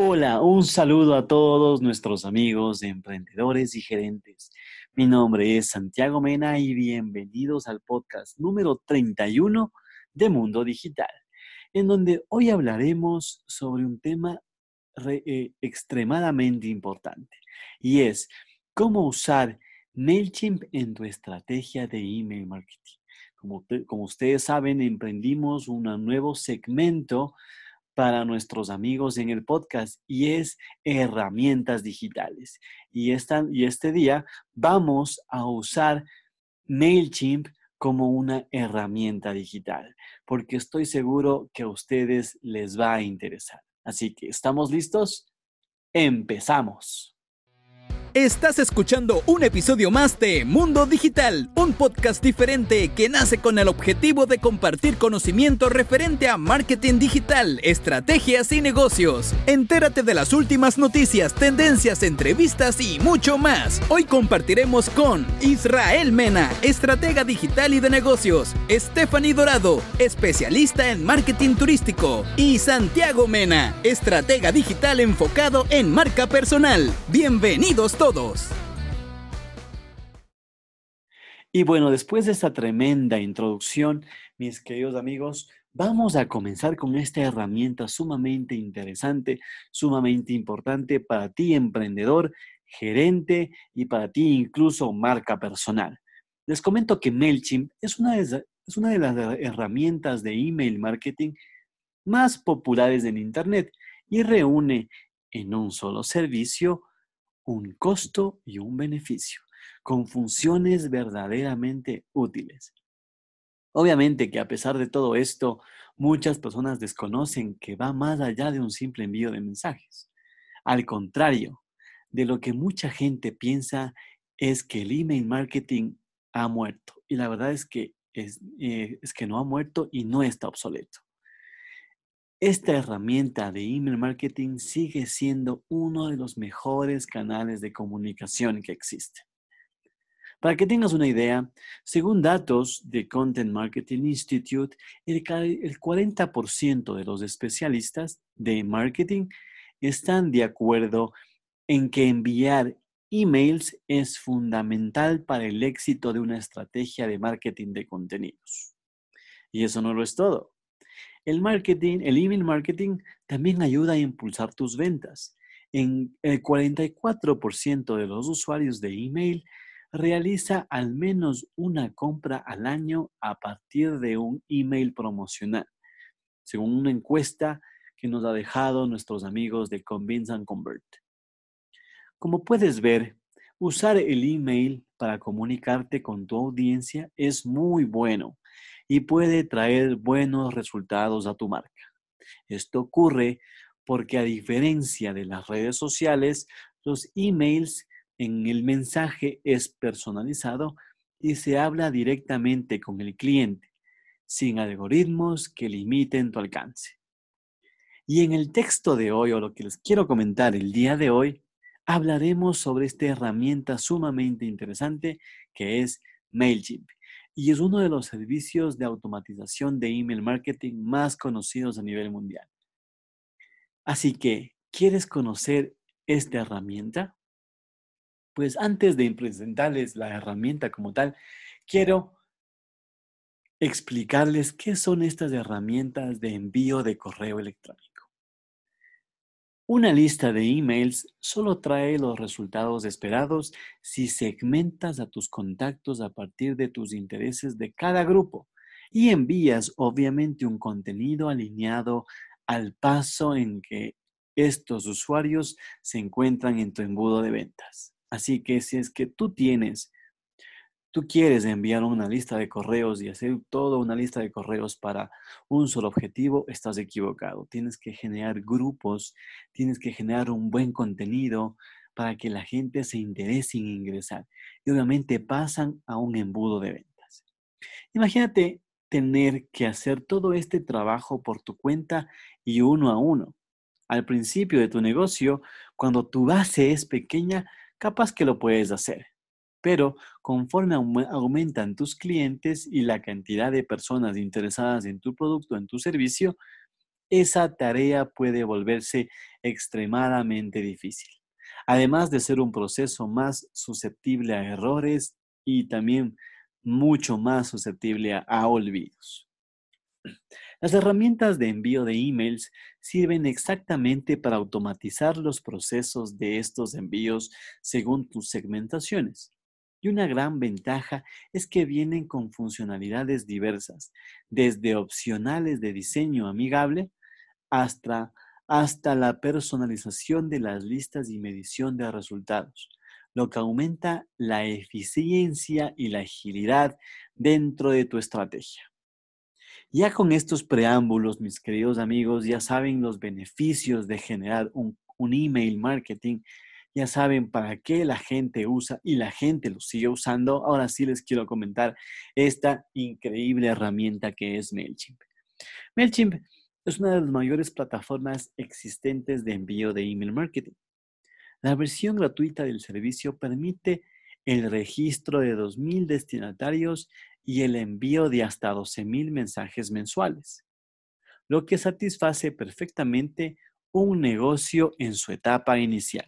Hola, un saludo a todos nuestros amigos emprendedores y gerentes. Mi nombre es Santiago Mena y bienvenidos al podcast número 31 de Mundo Digital, en donde hoy hablaremos sobre un tema eh, extremadamente importante y es cómo usar MailChimp en tu estrategia de email marketing. Como, como ustedes saben, emprendimos un nuevo segmento para nuestros amigos en el podcast y es herramientas digitales. Y, y este día vamos a usar MailChimp como una herramienta digital, porque estoy seguro que a ustedes les va a interesar. Así que, ¿estamos listos? Empezamos. Estás escuchando un episodio más de Mundo Digital, un podcast diferente que nace con el objetivo de compartir conocimiento referente a marketing digital, estrategias y negocios. Entérate de las últimas noticias, tendencias, entrevistas y mucho más. Hoy compartiremos con Israel Mena, estratega digital y de negocios, Stephanie Dorado, especialista en marketing turístico, y Santiago Mena, estratega digital enfocado en marca personal. Bienvenidos todos. Y bueno, después de esta tremenda introducción, mis queridos amigos, vamos a comenzar con esta herramienta sumamente interesante, sumamente importante para ti, emprendedor, gerente y para ti incluso marca personal. Les comento que MailChimp es una de, es una de las herramientas de email marketing más populares en Internet y reúne en un solo servicio un costo y un beneficio, con funciones verdaderamente útiles. Obviamente que a pesar de todo esto, muchas personas desconocen que va más allá de un simple envío de mensajes. Al contrario, de lo que mucha gente piensa es que el email marketing ha muerto. Y la verdad es que, es, eh, es que no ha muerto y no está obsoleto. Esta herramienta de email marketing sigue siendo uno de los mejores canales de comunicación que existen. Para que tengas una idea, según datos de Content Marketing Institute, el 40% de los especialistas de marketing están de acuerdo en que enviar emails es fundamental para el éxito de una estrategia de marketing de contenidos. Y eso no lo es todo. El marketing, el email marketing también ayuda a impulsar tus ventas. En el 44% de los usuarios de email realiza al menos una compra al año a partir de un email promocional, según una encuesta que nos ha dejado nuestros amigos de Convince and Convert. Como puedes ver, usar el email para comunicarte con tu audiencia es muy bueno y puede traer buenos resultados a tu marca. Esto ocurre porque a diferencia de las redes sociales, los emails en el mensaje es personalizado y se habla directamente con el cliente, sin algoritmos que limiten tu alcance. Y en el texto de hoy, o lo que les quiero comentar el día de hoy, hablaremos sobre esta herramienta sumamente interesante que es MailChimp y es uno de los servicios de automatización de email marketing más conocidos a nivel mundial. Así que, ¿quieres conocer esta herramienta? Pues antes de presentarles la herramienta como tal, quiero explicarles qué son estas herramientas de envío de correo electrónico. Una lista de emails solo trae los resultados esperados si segmentas a tus contactos a partir de tus intereses de cada grupo y envías obviamente un contenido alineado al paso en que estos usuarios se encuentran en tu embudo de ventas. Así que si es que tú tienes tú quieres enviar una lista de correos y hacer toda una lista de correos para un solo objetivo, estás equivocado. Tienes que generar grupos, tienes que generar un buen contenido para que la gente se interese en ingresar. Y obviamente pasan a un embudo de ventas. Imagínate tener que hacer todo este trabajo por tu cuenta y uno a uno. Al principio de tu negocio, cuando tu base es pequeña, capaz que lo puedes hacer pero conforme aumentan tus clientes y la cantidad de personas interesadas en tu producto, en tu servicio, esa tarea puede volverse extremadamente difícil. Además de ser un proceso más susceptible a errores y también mucho más susceptible a, olvidos. Las herramientas de envío de emails sirven exactamente para automatizar los procesos de estos envíos según tus segmentaciones. Y una gran ventaja es que vienen con funcionalidades diversas, desde opcionales de diseño amigable hasta, hasta la personalización de las listas y medición de resultados, lo que aumenta la eficiencia y la agilidad dentro de tu estrategia. Ya con estos preámbulos, mis queridos amigos, ya saben los beneficios de generar un, un email marketing ya saben para qué la gente usa y la gente lo sigue usando. Ahora sí les quiero comentar esta increíble herramienta que es MailChimp. MailChimp es una de las mayores plataformas existentes de envío de email marketing. La versión gratuita del servicio permite el registro de 2.000 destinatarios y el envío de hasta 12.000 mensajes mensuales, lo que satisface perfectamente un negocio en su etapa inicial.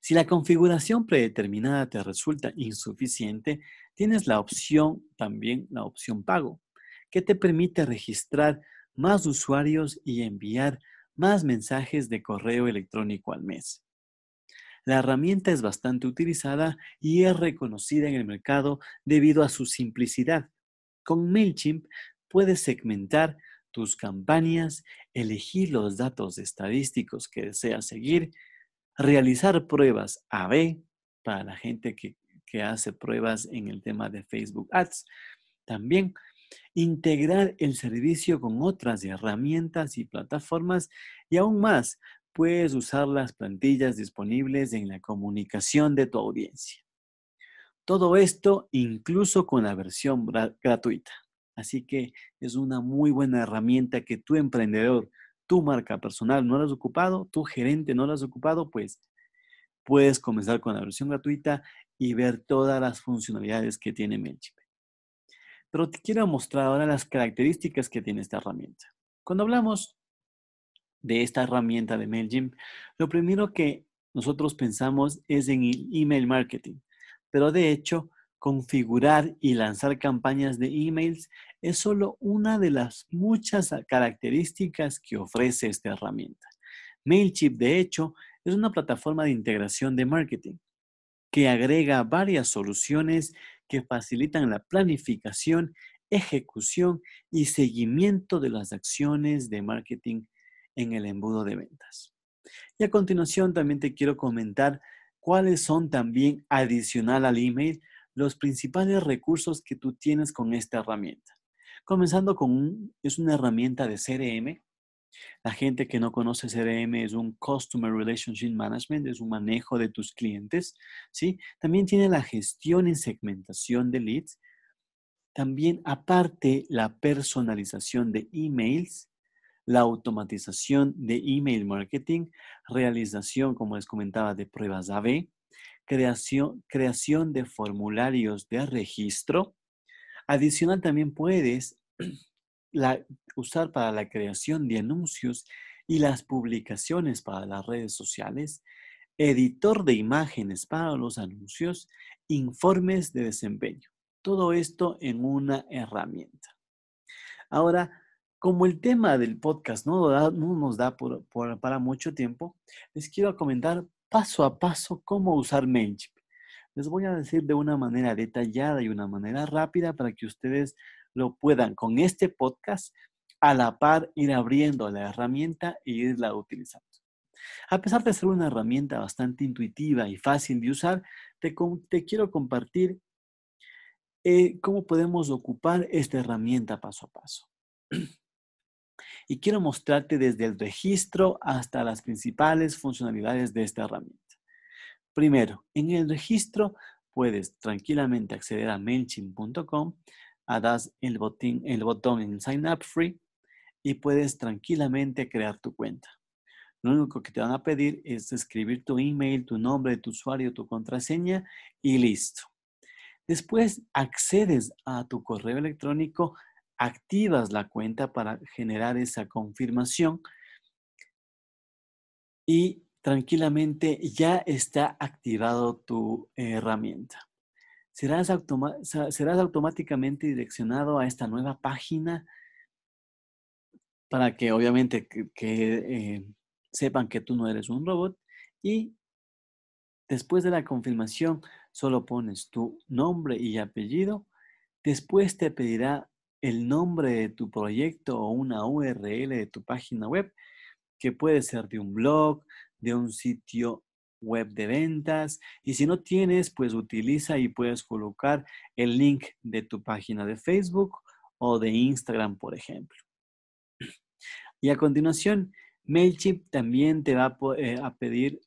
Si la configuración predeterminada te resulta insuficiente, tienes la opción, también la opción pago, que te permite registrar más usuarios y enviar más mensajes de correo electrónico al mes. La herramienta es bastante utilizada y es reconocida en el mercado debido a su simplicidad. Con MailChimp puedes segmentar tus campañas, elegir los datos estadísticos que deseas seguir realizar pruebas A-B para la gente que, hace pruebas en el tema de Facebook Ads. También integrar el servicio con otras herramientas y plataformas y aún más, puedes usar las plantillas disponibles en la comunicación de tu audiencia. Todo esto incluso con la versión gratuita. Así que es una muy buena herramienta que tu emprendedor tu marca personal no la has ocupado, tu gerente no la has ocupado, pues puedes comenzar con la versión gratuita y ver todas las funcionalidades que tiene MailChimp. Pero te quiero mostrar ahora las características que tiene esta herramienta. Cuando hablamos de esta herramienta de MailChimp, lo primero que nosotros pensamos es en email marketing, pero de hecho configurar y lanzar campañas de emails es solo una de las muchas características que ofrece esta herramienta. MailChimp, de hecho, es una plataforma de integración de marketing que agrega varias soluciones que facilitan la planificación, ejecución y seguimiento de las acciones de marketing en el embudo de ventas. Y a continuación también te quiero comentar cuáles son también adicional al email los principales recursos que tú tienes con esta herramienta. Comenzando con, es una herramienta de CRM. La gente que no conoce CRM es un Customer Relationship Management, es un manejo de tus clientes, ¿sí? También tiene la gestión y segmentación de leads. También aparte la personalización de emails, la automatización de email marketing, realización, como les comentaba, de pruebas AB, creación, creación de formularios de registro. Adicional, también puedes usar para la creación de anuncios y las publicaciones para las redes sociales, editor de imágenes para los anuncios, informes de desempeño. Todo esto en una herramienta. Ahora, como el tema del podcast no, nos da para mucho tiempo, les quiero comentar paso a paso cómo usar MailChimp. Les voy a decir de una manera detallada y una manera rápida para que ustedes lo puedan con este podcast a la par ir abriendo la herramienta e irla utilizando. A pesar de ser una herramienta bastante intuitiva y fácil de usar, te, quiero compartir eh, cómo podemos ocupar esta herramienta paso a paso. y quiero mostrarte desde el registro hasta las principales funcionalidades de esta herramienta. Primero, en el registro puedes tranquilamente acceder a MailChimp.com, das el, botín, el botón en Sign Up Free y puedes tranquilamente crear tu cuenta. Lo único que te van a pedir es escribir tu email, tu nombre tu usuario, tu contraseña y listo. Después accedes a tu correo electrónico activas la cuenta para generar esa confirmación y tranquilamente ya está activado tu herramienta. Serás, serás automáticamente direccionado a esta nueva página para que obviamente que, eh, sepan que tú no eres un robot y después de la confirmación solo pones tu nombre y apellido. Después te pedirá el nombre de tu proyecto o una URL de tu página web, que puede ser de un blog, de un sitio web de ventas. Y si no tienes, pues utiliza y puedes colocar el link de tu página de Facebook o de Instagram, por ejemplo. Y a continuación, MailChimp también te va a, eh, pedir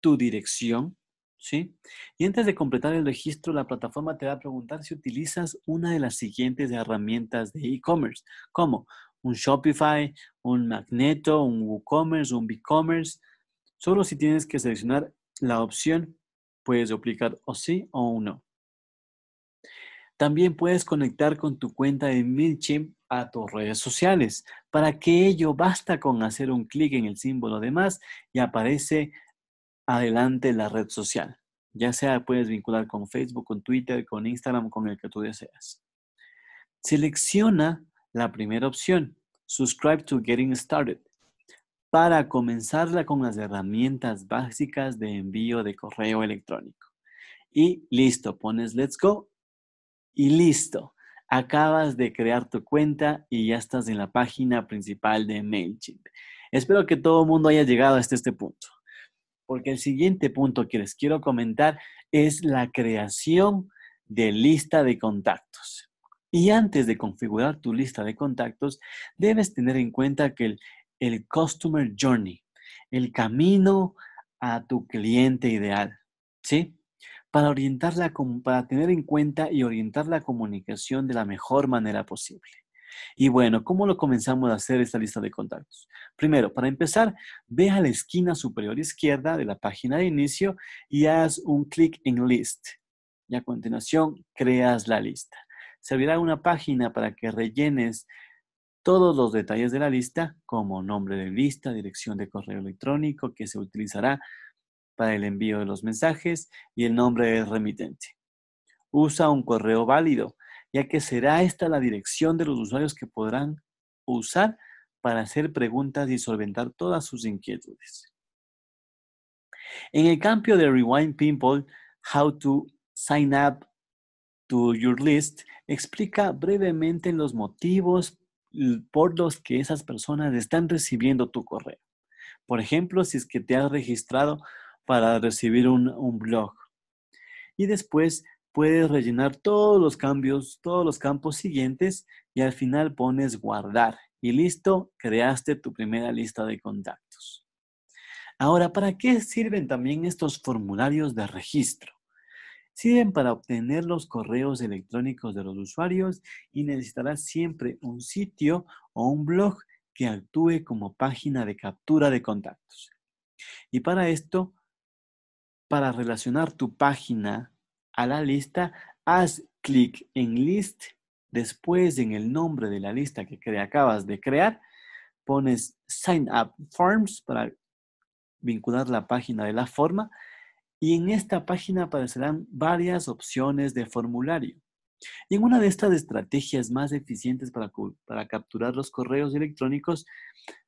tu dirección, ¿sí? Y antes de completar el registro, la plataforma te va a preguntar si utilizas una de las siguientes herramientas de e-commerce, como un Shopify, un Magneto, un WooCommerce, un BigCommerce. Solo si tienes que seleccionar la opción, puedes aplicar o sí o no. También puedes conectar con tu cuenta de MailChimp a tus redes sociales. Para que ello basta con hacer un clic en el símbolo de más y aparece adelante la red social. Ya sea puedes vincular con Facebook, con Twitter, con Instagram, con el que tú deseas. Selecciona la primera opción, Subscribe to Getting Started, para comenzarla con las herramientas básicas de envío de correo electrónico. Y listo, pones Let's Go y listo. Acabas de crear tu cuenta y ya estás en la página principal de MailChimp. Espero que todo el mundo haya llegado hasta este punto, porque el siguiente punto que les quiero comentar es la creación de lista de contactos. Y antes de configurar tu lista de contactos, debes tener en cuenta que el, Customer Journey, el camino a tu cliente ideal, ¿sí? Para orientarla, para tener en cuenta y orientar la comunicación de la mejor manera posible. Y bueno, ¿cómo lo comenzamos a hacer esta lista de contactos? Primero, para empezar, ve a la esquina superior izquierda de la página de inicio y haz un clic en List. Y a continuación, creas la lista servirá una página para que rellenes todos los detalles de la lista, como nombre de lista, dirección de correo electrónico que se utilizará para el envío de los mensajes y el nombre del remitente. Usa un correo válido, ya que será esta la dirección de los usuarios que podrán usar para hacer preguntas y solventar todas sus inquietudes. En el cambio de Rewind People, How to Sign Up to Your List, explica brevemente los motivos por los que esas personas están recibiendo tu correo. Por ejemplo, si es que te has registrado para recibir un, un blog. Y después puedes rellenar todos los cambios, todos los campos siguientes y al final pones guardar. Y listo, creaste tu primera lista de contactos. Ahora, ¿para qué sirven también estos formularios de registro? Sirven para obtener los correos electrónicos de los usuarios y necesitarás siempre un sitio o un blog que actúe como página de captura de contactos. Y para esto, para relacionar tu página a la lista, haz clic en List, después en el nombre de la lista que acabas de crear, pones Sign Up Forms para vincular la página de la forma y en esta página aparecerán varias opciones de formulario. Y en una de estas estrategias más eficientes para, para capturar los correos electrónicos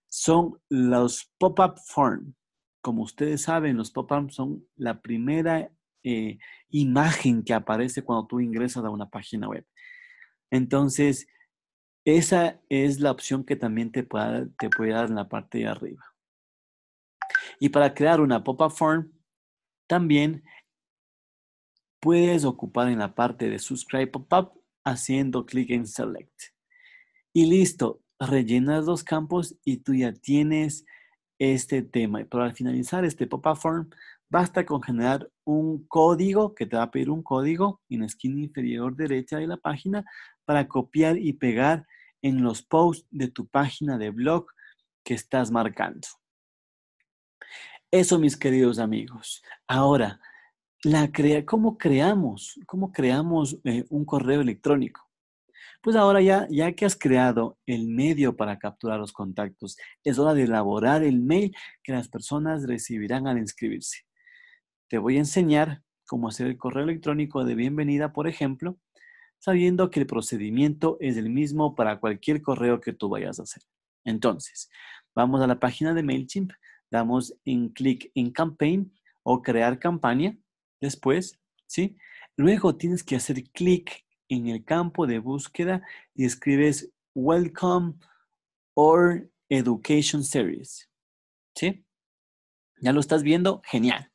son los pop-up form. Como ustedes saben, los pop-up son la primera eh, imagen que aparece cuando tú ingresas a una página web. Entonces, esa es la opción que también te puede, te puede dar en la parte de arriba. Y para crear una pop-up form, también puedes ocupar en la parte de Subscribe Pop-up haciendo clic en Select. Y listo, rellenas los campos y tú ya tienes este tema. Y para finalizar este pop-up form, basta con generar un código que te va a pedir un código en la esquina inferior derecha de la página para copiar y pegar en los posts de tu página de blog que estás marcando. Eso, mis queridos amigos. Ahora, ¿cómo creamos? ¿Cómo creamos eh, un correo electrónico? Pues ahora ya, ya que has creado el medio para capturar los contactos, es hora de elaborar el mail que las personas recibirán al inscribirse. Te voy a enseñar cómo hacer el correo electrónico de bienvenida, por ejemplo, sabiendo que el procedimiento es el mismo para cualquier correo que tú vayas a hacer. Entonces, vamos a la página de MailChimp, damos en clic en campaign o crear campaña, después, ¿sí? Luego tienes que hacer clic en el campo de búsqueda y escribes Welcome or Education Series. ¿Sí? ¿Ya lo estás viendo? Genial.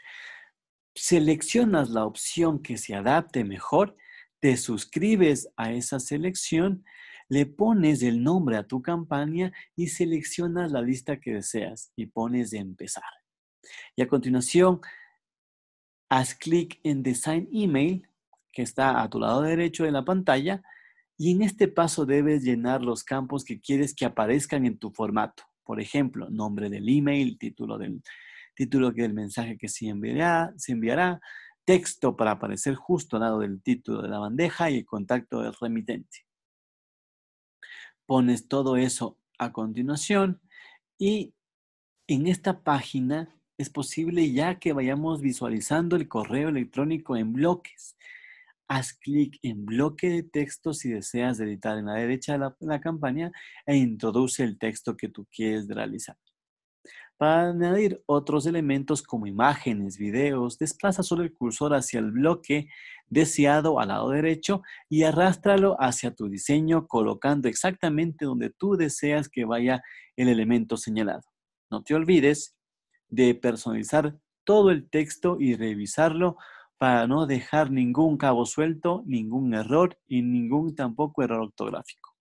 Seleccionas la opción que se adapte mejor, te suscribes a esa selección, le pones el nombre a tu campaña y seleccionas la lista que deseas y pones de empezar. Y a continuación, haz clic en Design Email que está a tu lado derecho de la pantalla y en este paso debes llenar los campos que quieres que aparezcan en tu formato. Por ejemplo, nombre del email, título del, título del mensaje que se enviará, se enviará, texto para aparecer justo al lado del título de la bandeja y el contacto del remitente. Pones todo eso a continuación y en esta página es posible ya que vayamos visualizando el correo electrónico en bloques haz clic en bloque de texto si deseas editar en la derecha de la, campaña e introduce el texto que tú quieres realizar. Para añadir otros elementos como imágenes, videos, desplaza solo el cursor hacia el bloque deseado al lado derecho y arrástralo hacia tu diseño colocando exactamente donde tú deseas que vaya el elemento señalado. No te olvides de personalizar todo el texto y revisarlo para no dejar ningún cabo suelto, ningún error y ningún tampoco error ortográfico.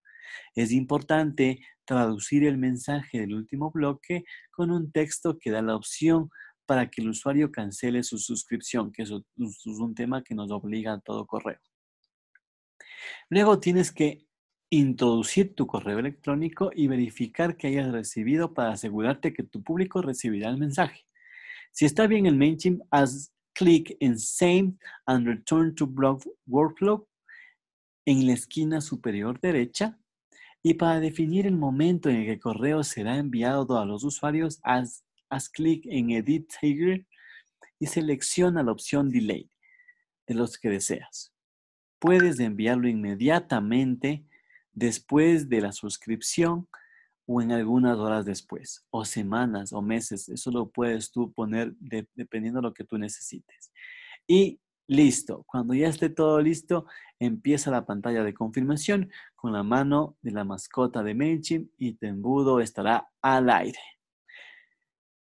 Es importante traducir el mensaje del último bloque con un texto que da la opción para que el usuario cancele su suscripción, que es un tema que nos obliga a todo correo. Luego tienes que introducir tu correo electrónico y verificar que hayas recibido para asegurarte que tu público recibirá el mensaje. Si está bien el MailChimp, haz clic en Save and Return to Blog Workflow en la esquina superior derecha y para definir el momento en el que el correo será enviado a los usuarios, haz, haz clic en Edit Trigger y selecciona la opción Delay de los que deseas. Puedes enviarlo inmediatamente después de la suscripción o en algunas horas después, o semanas o meses. Eso lo puedes tú poner dependiendo de lo que tú necesites. Y listo. Cuando ya esté todo listo, empieza la pantalla de confirmación con la mano de la mascota de MailChimp y tu embudo estará al aire.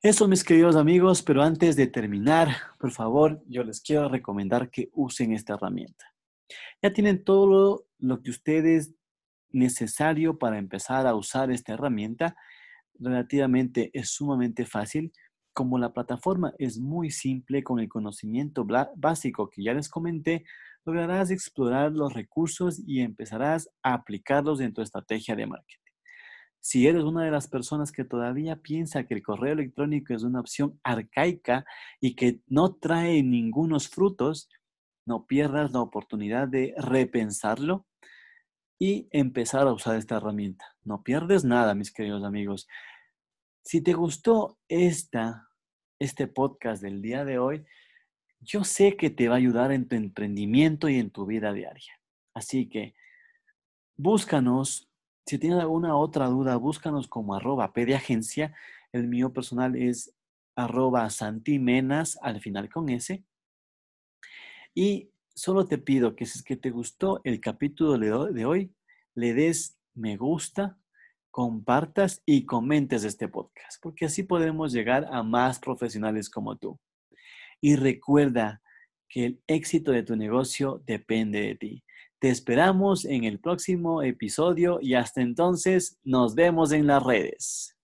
Eso, mis queridos amigos, pero antes de terminar, por favor, yo les quiero recomendar que usen esta herramienta. Ya tienen todo lo que ustedes necesario para empezar a usar esta herramienta. Relativamente es sumamente fácil. Como la plataforma es muy simple con el conocimiento básico que ya les comenté, lograrás explorar los recursos y empezarás a aplicarlos en tu estrategia de marketing. Si eres una de las personas que todavía piensa que el correo electrónico es una opción arcaica y que no trae ningunos frutos, no pierdas la oportunidad de repensarlo y empezar a usar esta herramienta. No pierdes nada, mis queridos amigos. Si te gustó esta, este podcast del día de hoy, yo sé que te va a ayudar en tu emprendimiento y en tu vida diaria. Así que búscanos. Si tienes alguna otra duda, búscanos como arroba pediagencia. El mío personal es arroba santimenas al final con S. Y solo te pido que si es que te gustó el capítulo de hoy, le des me gusta, compartas y comentes este podcast, porque así podemos llegar a más profesionales como tú. Y recuerda que el éxito de tu negocio depende de ti. Te esperamos en el próximo episodio y hasta entonces nos vemos en las redes.